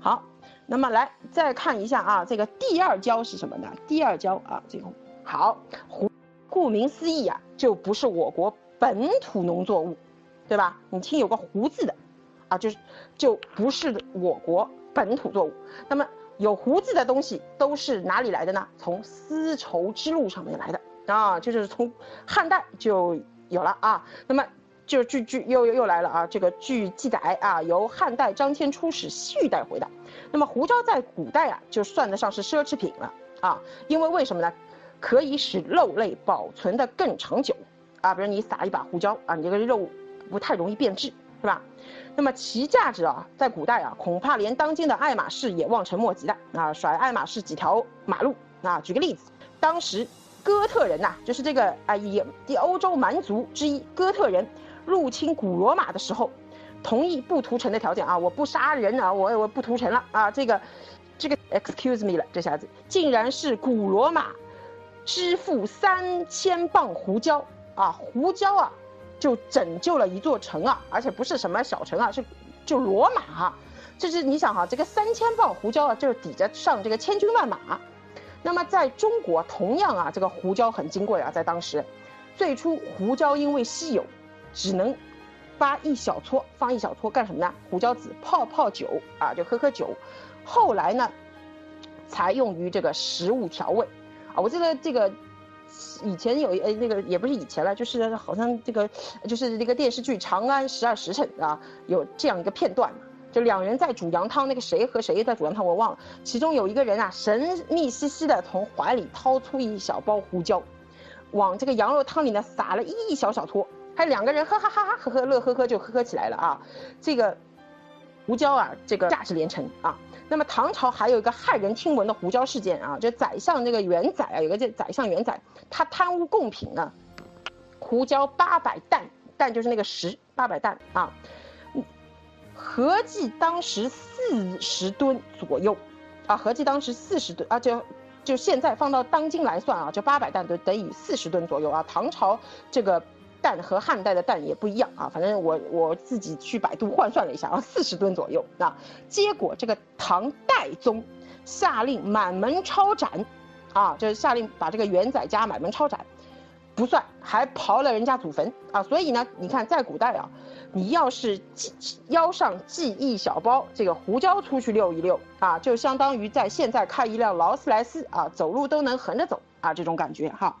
好，那么来再看一下啊，这个第二交是什么呢？第二交啊，这个好胡，顾名思义啊，就不是我国本土农作物，对吧？你听有个胡字的，啊，就是就不是我国本土作物。那么有胡字的东西都是哪里来的呢？从丝绸之路上面来的啊，就是从汉代就有了啊。那么。就据据又又又来了啊！这个据记载啊，由汉代张骞出使西域带回的。那么胡椒在古代啊，就算得上是奢侈品了啊！因为为什么呢？可以使肉类保存的更长久啊！比如你撒一把胡椒啊，你这个肉不太容易变质，是吧？那么其价值啊，在古代啊，恐怕连当今的爱马仕也望尘莫及的啊！甩爱马仕几条马路啊！举个例子，当时哥特人呐，就是这个啊，也欧洲蛮族之一哥特人。入侵古罗马的时候，同意不屠城的条件啊，我不杀人啊，我我不屠城了啊，这个，这个 excuse me 了，这下子竟然是古罗马支付三千磅胡椒啊，胡椒啊，就拯救了一座城啊，而且不是什么小城啊，是就罗马啊，这是你想哈，这个三千磅胡椒啊，就是抵着上这个千军万马。那么在中国同样啊，这个胡椒很金贵啊，在当时，最初胡椒因为稀有。只能发一小撮，放一小撮干什么呢？胡椒籽泡泡酒啊，就喝喝酒。后来呢，才用于这个食物调味啊。我记得这个以前有呃那个也不是以前了，就是好像这个就是那个电视剧《长安十二时辰》啊，有这样一个片段，就两人在煮羊汤，那个谁和谁在煮羊汤我忘了。其中有一个人啊，神秘兮兮的从怀里掏出一小包胡椒，往这个羊肉汤里呢撒了一小小撮。还两个人哈哈哈哈呵呵乐呵呵就呵呵起来了啊，这个胡椒啊，这个价值连城啊。那么唐朝还有一个骇人听闻的胡椒事件啊，就宰相这个元宰啊，有个叫宰相元宰，他贪污贡品呢，胡椒八百担，担就是那个十八百担啊，合计当时四十吨左右啊，合计当时四十吨啊，就就现在放到当今来算啊，就八百担都等于四十吨左右啊，唐朝这个。蛋和汉代的蛋也不一样啊，反正我我自己去百度换算了一下啊，四十吨左右啊。结果这个唐代宗下令满门抄斩，啊，就是下令把这个元宰家满门抄斩，不算，还刨了人家祖坟啊。所以呢，你看在古代啊，你要是系腰上系一小包这个胡椒出去溜一溜啊，就相当于在现在开一辆劳斯莱斯啊，走路都能横着走啊，这种感觉哈。